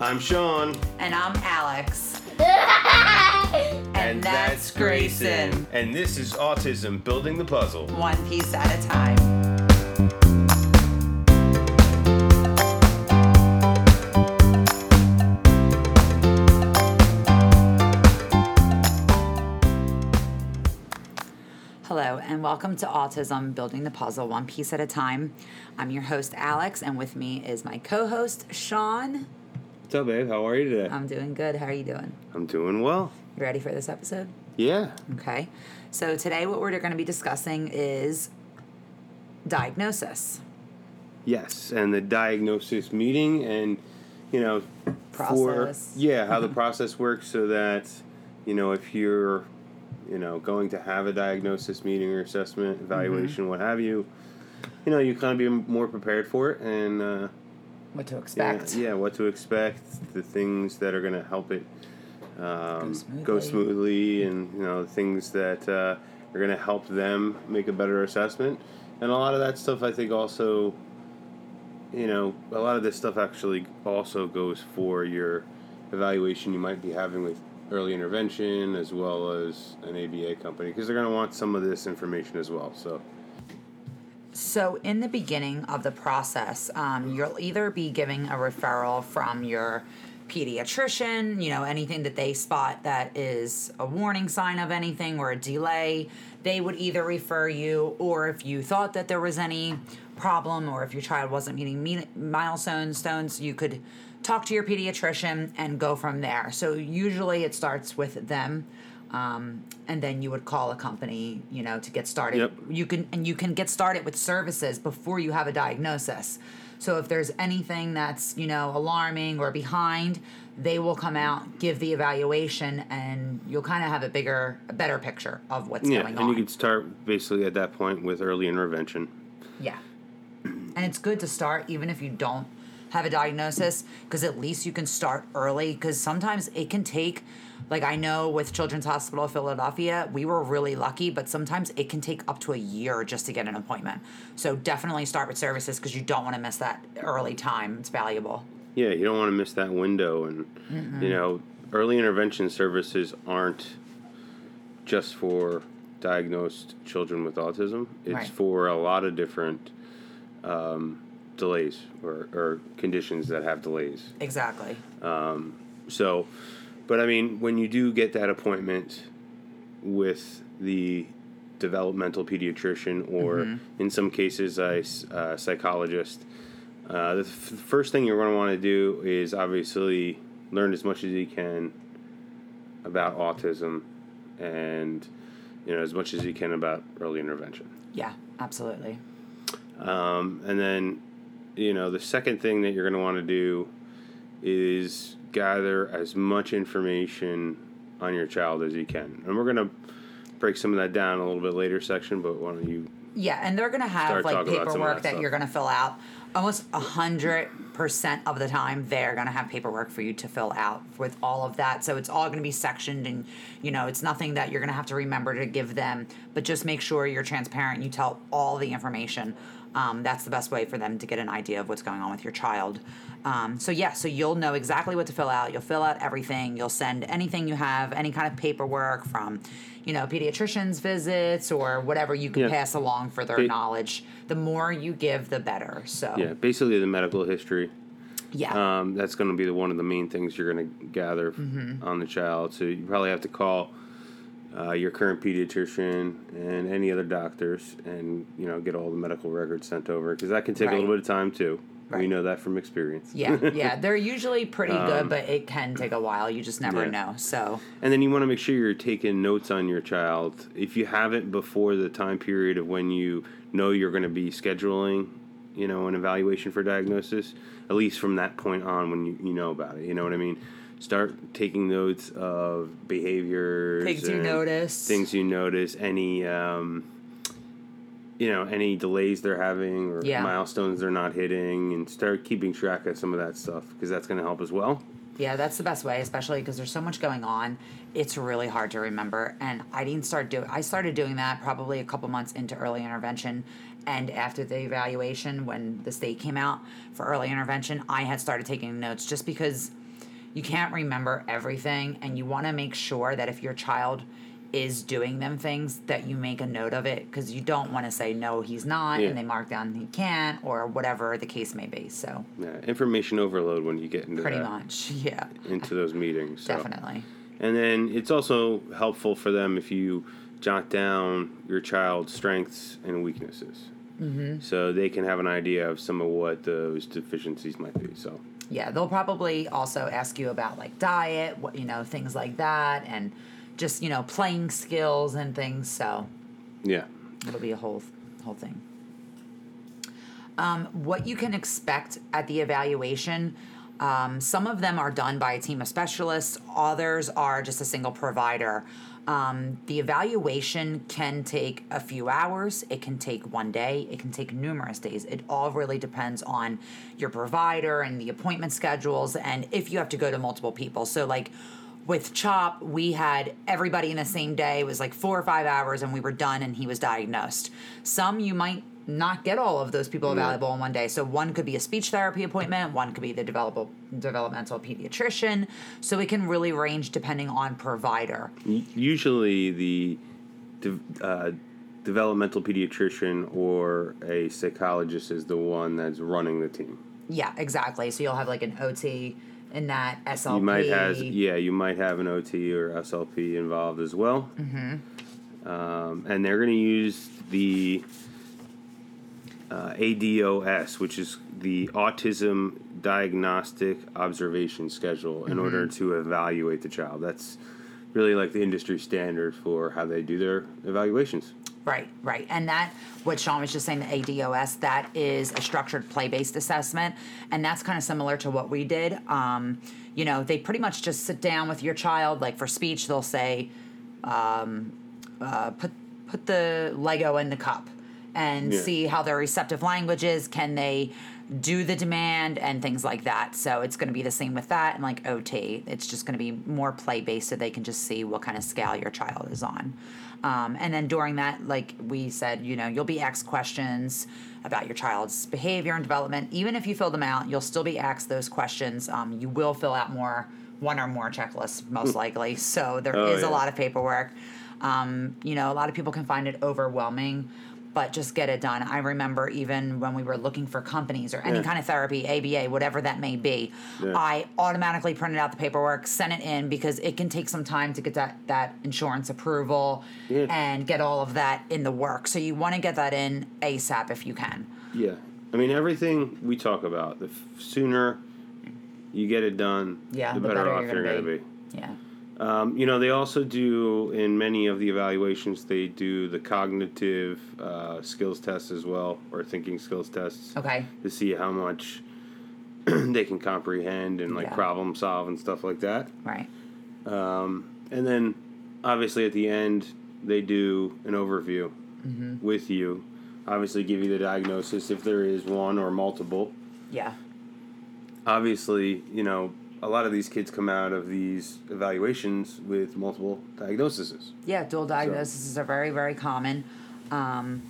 I'm Sean. And I'm Alex. And, that's Grayson. And this is Autism Building the Puzzle. One piece at a time. Hello, and welcome to Autism Building the Puzzle One Piece at a Time. I'm your host, Alex, and with me is my co host, Sean. What's up, babe? How are you today? I'm doing good. How are you doing? I'm doing well. You ready for this episode? Yeah. Okay. So today, what we're going to be discussing is diagnosis. Yes. And the diagnosis meeting and, you know, Process. for, yeah, how the process works so that, you know, if you're, you know, going to have a diagnosis meeting or assessment, evaluation, what have you, you know, you kind of be more prepared for it and, uh, What to expect. Yeah, what to expect, the things that are going to help it um, smoothly. go smoothly, and you know things that uh, are going to help them make a better assessment. And a lot of that stuff, I think, also, you know, a lot of this stuff actually also goes for your evaluation you might be having with early intervention as well as an ABA company because they're going to want some of this information as well. So. So, in the beginning of the process, um, you'll either be giving a referral from your pediatrician, you know, anything that they spot that is a warning sign of anything or a delay, they would either refer you, or if you thought that there was any problem or if your child wasn't meeting me- milestones, stones, you could talk to your pediatrician and go from there. So, usually it starts with them. Um, and then you would call a company, you know, to get started Yep. you can and you can get started with services before you have a diagnosis so if there's anything that's you know alarming or behind they will come out give the evaluation and you'll kind of have a bigger a better picture of what's Yeah, going on. and you can start basically at that point with early intervention. yeah and it's good to start even if you don't have a diagnosis because at least you can start early because sometimes it can take like i know with children's hospital of philadelphia we were really lucky but sometimes it can take up to a year just to get an appointment so definitely start with services because you don't want to miss that early time it's valuable Yeah, you don't want to miss that window, and you know, early intervention services aren't just for diagnosed children with autism. It's Right. for a lot of different um, delays or, or conditions that have delays. exactly So, but I mean, when you do get that appointment with the developmental pediatrician, or in some cases, a uh, psychologist, uh, the f- first thing you're going to want to do is obviously learn as much as you can about autism and you know as much as you can about early intervention. Yeah absolutely. Um, and then, you know, the second thing that you're going to want to do is gather as much information on your child as you can. And we're going to break some of that down a little bit later section, but why don't you? Yeah, and they're gonna have like talking about some of paperwork that that, you're gonna fill out. Almost a hundred percent of the time, they're gonna have paperwork for you to fill out with all of that. So it's all gonna be sectioned, and you know, it's nothing that you're gonna have to remember to give them. But just make sure you're transparent. You tell all the information. Um, that's the best way for them to get an idea of what's going on with your child. Um, so yeah, so you'll know exactly what to fill out. You'll fill out everything. You'll send anything you have, any kind of paperwork from, you know, pediatrician's visits or whatever you can Yeah. pass along for their Ba- knowledge. The more you give, the better. So Yeah, basically the medical history. yeah. Um, that's going to be the, one of the main things you're going to gather f- on the child. So you probably have to call uh, your current pediatrician and any other doctors, and you know get all the medical records sent over because that can take a little bit of time too. We know that from experience. yeah, yeah, they're usually pretty good, but it can take a while. You just never Um, yeah. know. So, And then you want to make sure you're taking notes on your child. If you haven't before the time period of when you know you're going to be scheduling, you know, an evaluation for diagnosis, at least from that point on when you, you know about it. You know what I mean? Start taking notes of behaviors. Things you notice. Things you notice. Any, um, you know, any delays they're having or Yeah. milestones they're not hitting, and start keeping track of some of that stuff because that's going to help as well. Yeah, that's the best way, especially because there's so much going on. It's really hard to remember, and I didn't start doing. I started doing that probably a couple months into early intervention, and after the evaluation, when the state came out for early intervention, I had started taking notes just because you can't remember everything, and you want to make sure that if your child is doing them things that you make a note of it because you don't want to say no he's not Yeah. and they mark down he can't or whatever the case may be so Yeah, information overload when you get into pretty that, much yeah into those meetings. So. definitely And then it's also helpful for them if you jot down your child's strengths and weaknesses. Mm-hmm. So they can have an idea of some of what those deficiencies might be. So, yeah they'll probably also ask you about like diet what you know things like that and just you know playing skills and things so yeah. it'll be a whole whole thing um, what you can expect at the evaluation um, some of them are done by a team of specialists others are just a single provider um, the evaluation can take a few hours it can take one day it can take numerous days it all really depends on your provider and the appointment schedules and if you have to go to multiple people so like with Chop, we had everybody in the same day. It was like four or five hours, and we were done, and he was diagnosed. Some you might not get all of those people available in one day. So one could be a speech therapy appointment, one could be the develop- developmental pediatrician. So it can really range depending on provider. Usually, the de- uh, developmental pediatrician or a psychologist is the one that's running the team. Yeah, exactly. So you'll have like an OT in that SLP. You might have, yeah, you might have an OT or SLP involved as well. Mm-hmm. Um, and they're going to use the uh, ADOS, which is the Autism Diagnostic Observation Schedule, in order to evaluate the child. That's really like the industry standard for how they do their evaluations. Right, right. And that, what Sean was just saying, the ADOS, that is a structured play based assessment. And that's kind of similar to what we did. Um, you know, they pretty much just sit down with your child. Like for speech, they'll say, um, uh, put, put the Lego in the cup and Yeah. see how their receptive language is. Can they do the demand and things like that? So it's going to be the same with that and like OT. It's just going to be more play based so they can just see what kind of scale your child is on. Um, and then during that, like we said, you know, you'll be asked questions about your child's behavior and development. Even if you fill them out, you'll still be asked those questions. Um, you will fill out more, one or more checklists, most likely. So there is Hmm. Oh, a yeah. lot of paperwork. Um, you know, a lot of people can find it overwhelming, but just get it done. I remember even when we were looking for companies or any Yeah. kind of therapy, ABA, whatever that may be, Yeah. I automatically printed out the paperwork, sent it in because it can take some time to get that, that insurance approval Yeah. and get all of that in the work. So you want to get that in ASAP if you can. Yeah. I mean, everything we talk about, the f- sooner you get it done, Yeah, the the better, better off you're going to be. be. Yeah. Um, you know, they also do in many of the evaluations. They do the cognitive uh, skills tests as well, or thinking skills tests, Okay. to see how much they can comprehend and like Yeah. problem solve and stuff like that. Right. And then, obviously, at the end, they do an overview Mm-hmm. with you. Obviously, give you the diagnosis if there is one or multiple. Yeah. Obviously, you know, a lot of these kids come out of these evaluations with multiple diagnoses. Yeah, dual diagnoses are very, very common. Um,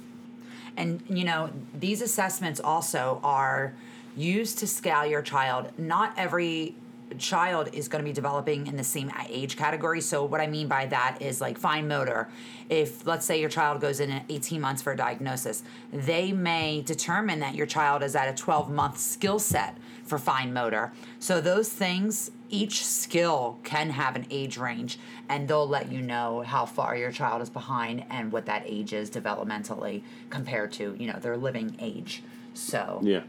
and, you know, these assessments also are used to scale your child. Not every child is going to be developing in the same age category. So, what I mean by that is like fine motor. If, let's say, your child goes in at 18 months for a diagnosis, they may determine that your child is at a 12 month skill set for fine motor. So, those things, each skill can have an age range, and they'll let you know how far your child is behind and what that age is developmentally compared to, you know, their living age. So, Yeah.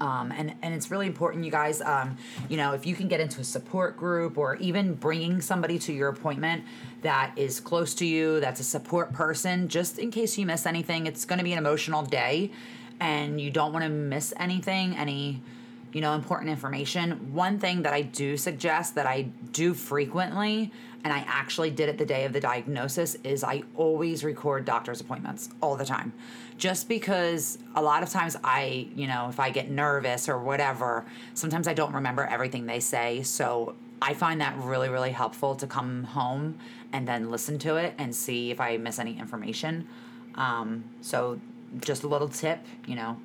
um, and and it's really important, you guys. Um, you know, if you can get into a support group or even bringing somebody to your appointment that is close to you, that's a support person, just in case you miss anything. It's going to be an emotional day, and you don't want to miss anything, any you know important information. One thing that I do suggest that I do frequently. And I actually did it the day of the diagnosis. Is I always record doctor's appointments all the time, just because a lot of times I, you know, if I get nervous or whatever, sometimes I don't remember everything they say. So I find that really, really helpful to come home and then listen to it and see if I miss any information. Um, so just a little tip, you know,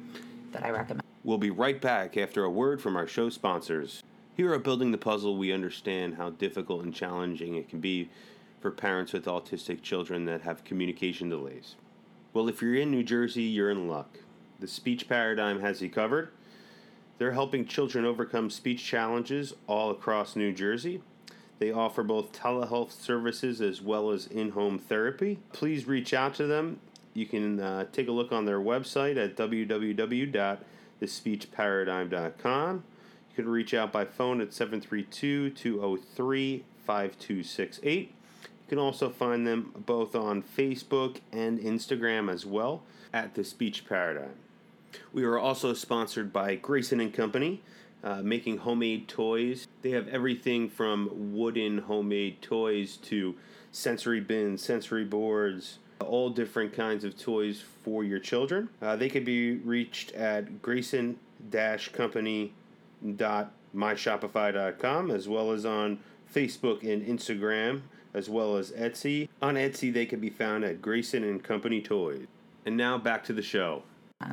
that I recommend. We'll be right back after a word from our show sponsors. Here at Building the Puzzle, we understand how difficult and challenging it can be for parents with autistic children that have communication delays. Well, if you're in New Jersey, you're in luck. The Speech Paradigm has you covered. They're helping children overcome speech challenges all across New Jersey. They offer both telehealth services as well as in home therapy. Please reach out to them. You can uh, take a look on their website at www.thespeechparadigm.com. You can reach out by phone at 732 203 5268. You can also find them both on Facebook and Instagram as well at The Speech Paradigm. We are also sponsored by Grayson and Company, uh, making homemade toys. They have everything from wooden homemade toys to sensory bins, sensory boards, all different kinds of toys for your children. Uh, they can be reached at grayson-company.myshopify.com as well as on Facebook and Instagram as well as Etsy. On Etsy, they can be found at Grayson and Company Toys. And now back to the show.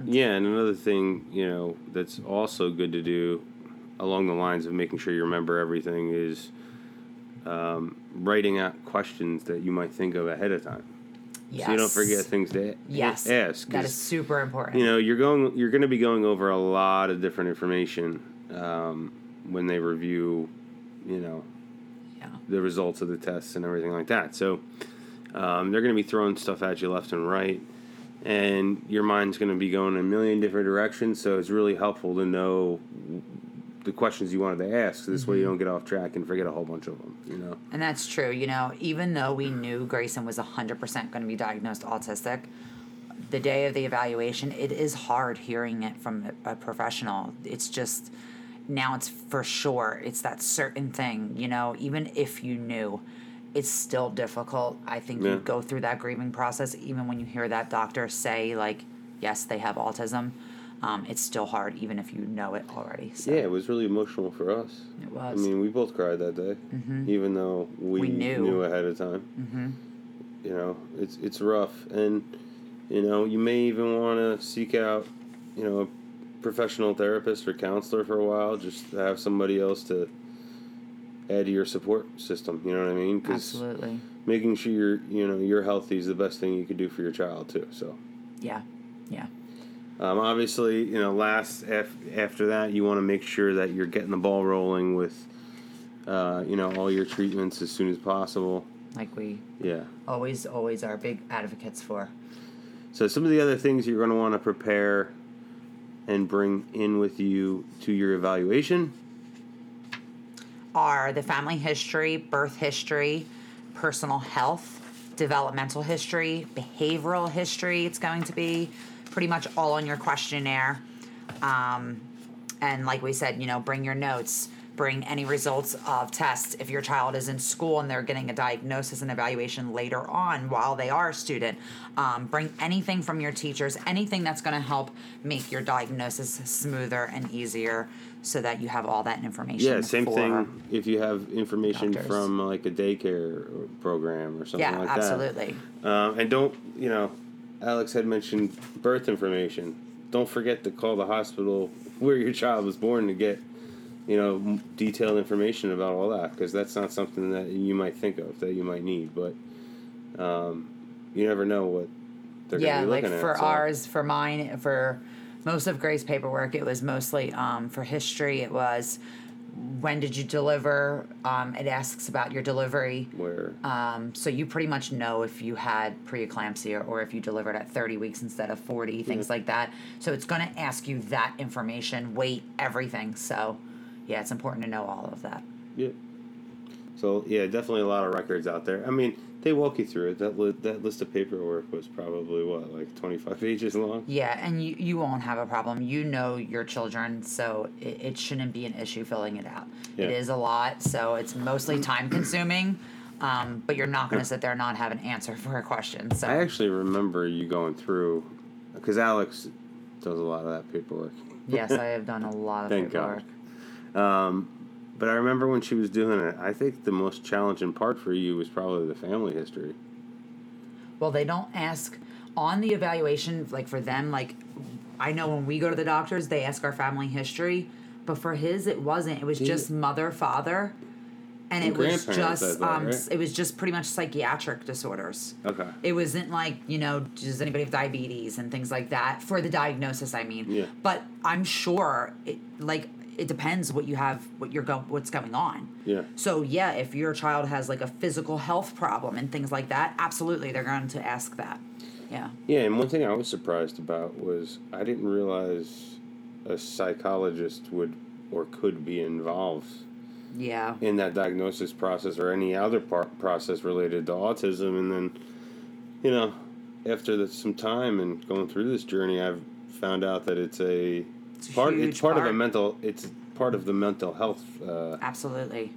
Yeah, and another thing, you know, that's also good to do along the lines of making sure you remember everything is um, writing out questions that you might think of ahead of time. Yes. So you don't forget things to yes. ask. That is super important. You know, you're going you're going to be going over a lot of different information um, when they review, you know, yeah. the results of the tests and everything like that. So um, they're going to be throwing stuff at you left and right, and your mind's going to be going a million different directions. So it's really helpful to know the questions you wanted to ask. So this way you mm-hmm. don't get off track and forget a whole bunch of them. You know. And that's true. You know, even though we knew Grayson was 100% going to be diagnosed autistic, the day of the evaluation, it is hard hearing it from a a professional. It's just, now it's for sure. It's that certain thing, you know, even if you knew, it's still difficult. I think Yeah. you go through that grieving process, even when you hear that doctor say, like, yes, they have autism. Um, it's still hard, even if you know it already. So. Yeah, it was really emotional for us. It was. I mean, we both cried that day, even though we, We knew. ahead of time. Mm-hmm. You know, it's it's rough, and you know, you may even want to seek out, you know, a professional therapist or counselor for a while, just to have somebody else to add to your support system. You know what I mean? Because Absolutely. making sure you're you know you're healthy is the best thing you could do for your child too. So. Yeah. Yeah. Um, obviously, you know, last af- after that, you want to make sure that you're getting the ball rolling with, uh, you know, all your treatments as soon as possible. Like we Yeah. always, always are big advocates for. So some of the other things you're going to want to prepare and bring in with you to your evaluation. are the family history, birth history, personal health, developmental history, behavioral history. It's going to be pretty much all on your questionnaire. Um, and like we said, you know, bring your notes, bring any results of tests. If your child is in school and they're getting a diagnosis and evaluation later on while they are a student, um, bring anything from your teachers, anything that's going to help make your diagnosis smoother and easier so that you have all that information. Yeah, same thing if you have information doctors. from like a daycare program or something Yeah, like absolutely. that. Um, and don't, you know, Alex had mentioned birth information. Don't forget to call the hospital where your child was born to get, you know, detailed information about all that because that's not something that you might think of that you might need, but um, you never know what they're yeah, going to be like for at. so- ours, for mine, for most of Grace's paperwork, it was mostly um, for history. It was when did you deliver? Um, it asks about your delivery. where Um, so you pretty much know if you had preeclampsia or if you delivered at 30 weeks instead of 40, things like that. So it's going to ask you that information, weight, everything. So yeah, it's important to know all of that. Yeah. So yeah, definitely a lot of records out there. I mean, they walk you through it. That li- that list of paperwork was probably what like twenty five pages long. Yeah, and you, you won't have a problem. You know your children, so it, it shouldn't be an issue filling it out. It Yeah. is a lot, so it's mostly time consuming, um, but you're not going to sit there and not have an answer for a question. So I actually remember you going through because Alex does a lot of that paperwork. yes, I have done a lot of Thank paperwork. God. Um, but I remember when she was doing it. I think the most challenging part for you was probably the family history. Well, they don't ask on the evaluation, like for them, like I know when we go to the doctors, they ask our family history, but for his it wasn't. It was Yeah. just mother father, and, And it was just um, right? it was just pretty much psychiatric disorders. Okay. It wasn't like you know does anybody have diabetes and things like that for the diagnosis. I mean, Yeah. But I'm sure it like it depends what you have, what you're go, what's going on. Yeah. So yeah, if your child has like a physical health problem and things like that, absolutely they're going to ask that. Yeah. Yeah, and one thing I was surprised about was I didn't realize a psychologist would or could be involved Yeah. in that diagnosis process or any other part process related to autism. And then, you know, after the, some time and going through this journey, I've found out that it's a It's part. It's huge part, of a mental. It's part of the mental health. Uh, Absolutely.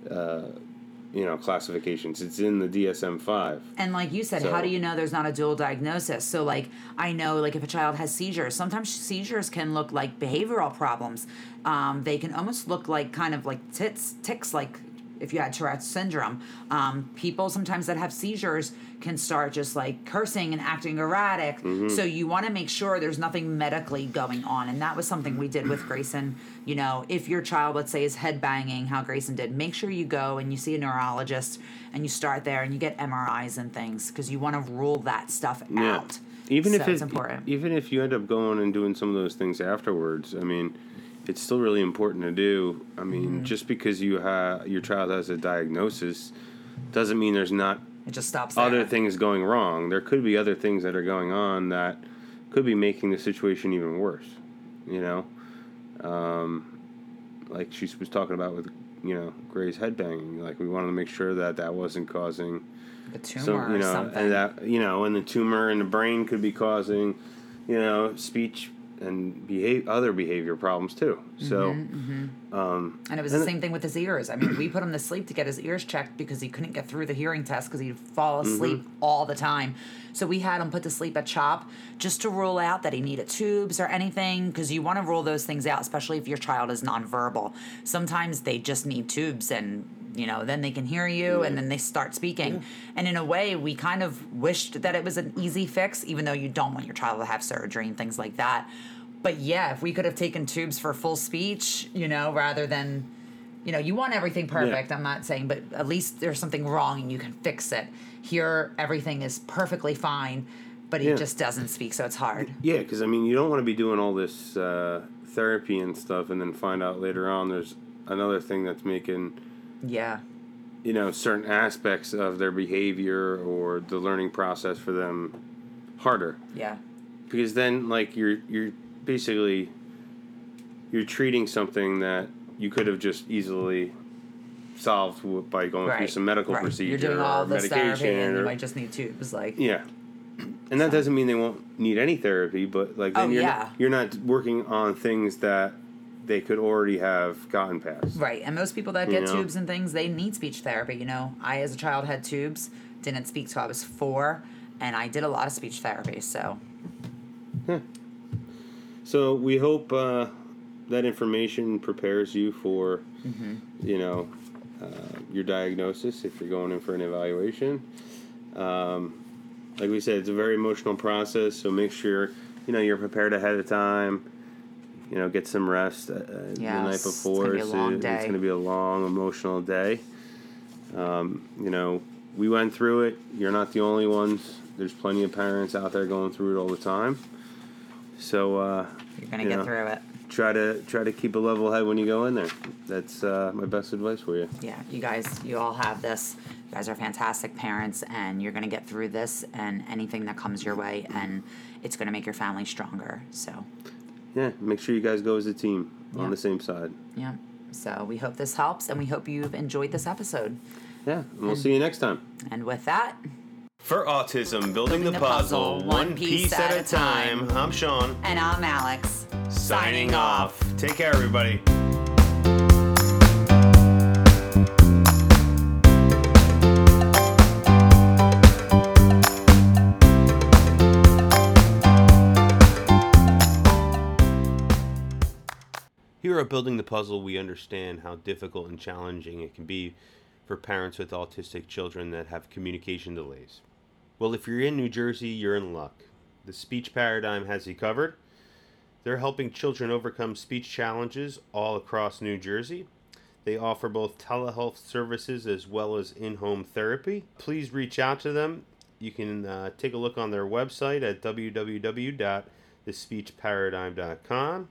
you know, classifications. It's in the DSM five. And like you said, how do you know there's not a dual diagnosis? So like I know like if a child has seizures, sometimes seizures can look like behavioral problems. Um, they can almost look like kind of like tits, tics, like if you had Tourette's syndrome. Um, people sometimes that have seizures can start just like cursing and acting erratic. So you want to make sure there's nothing medically going on. And that was something we did with Grayson. You know, if your child, let's say, is head banging, how Grayson did, make sure you go and you see a neurologist and you start there and you get MRIs and things because you want to rule that stuff Yeah. out. Even So if it's important. even if you end up going and doing some of those things afterwards, I mean, it's still really important to do. I mean, Mm-hmm. just because you have your child has a diagnosis doesn't mean there's not It just stops there. other things going wrong. There could be other things that are going on that could be making the situation even worse. You know, um, like she was talking about with you know Gray's head banging. Like we wanted to make sure that that wasn't causing a tumor some you or know something. and that you know and the tumor in the brain could be causing you know speech and behave other behavior problems too so Mm-hmm, um And it was And the same thing with his ears. I mean, we put him to sleep to get his ears checked because he couldn't get through the hearing test because he'd fall Mm-hmm. asleep all the time. So we had him put to sleep at CHOP just to rule out that he needed tubes or anything because you want to rule those things out, especially if your child is nonverbal. Sometimes they just need tubes and you know then they can hear you and then they start speaking and in a way we kind of wished that it was an easy fix even though you don't want your child to have surgery and things like that but yeah if we could have taken tubes for full speech you know rather than you know, you want everything perfect. I'm not saying, but at least there's something wrong and you can fix it. Here, everything is perfectly fine, but he Yeah. just doesn't speak, so it's hard. yeah because i mean you don't want to be doing all this uh, therapy and stuff and then find out later on there's another thing that's making Yeah, you know certain aspects of their behavior or the learning process for them harder yeah, because then like you're you're basically you're treating something that you could have just easily solved by going through some medical right. procedure You're doing or all this medication therapy, and or, you might just need tubes. Like, yeah and that doesn't mean they won't need any therapy but like then Oh, you're, yeah. not, you're not working on things that they could already have gotten past right. And most people that You get know? tubes and things, they need speech therapy. You know, I as a child had tubes, didn't speak till I was four, and I did a lot of speech therapy. So So we hope uh, that information prepares you for, Mm-hmm. you know, uh, your diagnosis if you're going in for an evaluation. Um, like we said, it's a very emotional process, so make sure you know you're prepared ahead of time. You know, get some rest uh, the night before. gonna be a long It's going to be a long, emotional day. Um, you know, we went through it. You're not the only ones. There's plenty of parents out there going through it all the time. So uh, you're gonna You get know. through it. try to try to keep a level head when you go in there. That's uh, my best advice for you. Yeah, you guys, you all have this. You guys are fantastic parents, and you're gonna get through this and anything that comes your way, and it's gonna make your family stronger. So, Yeah, make sure you guys go as a team Yeah. on the same side. yeah. So we hope this helps, and we hope you've enjoyed this episode. Yeah, and we'll see you next time. And with that, For autism, building the puzzle, one piece at a time. I'm Sean. and I'm Alex. Signing off. Take care, everybody. At Building the Puzzle, we understand how difficult and challenging it can be for parents with autistic children that have communication delays. Well, if you're in New Jersey, you're in luck. The speech paradigm has you covered. They're helping children overcome speech challenges all across New Jersey. They offer both telehealth services as well as in home therapy. Please reach out to them. You can uh, take a look on their website at www.thespeechparadigm.com.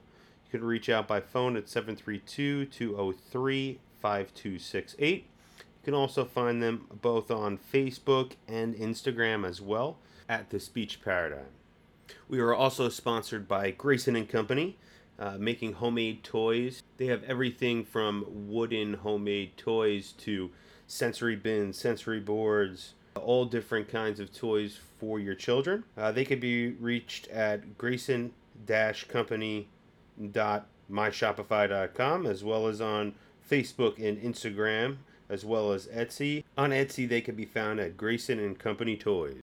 Can reach out by phone at 732 203 5268. You can also find them both on Facebook and Instagram as well at The Speech Paradigm. We are also sponsored by Grayson and Company, uh, making homemade toys. They have everything from wooden homemade toys to sensory bins, sensory boards, all different kinds of toys for your children. Uh, they can be reached at grayson-company.myshopify.com as well as on Facebook and Instagram as well as Etsy. On Etsy, they can be found at Grayson and Company Toys.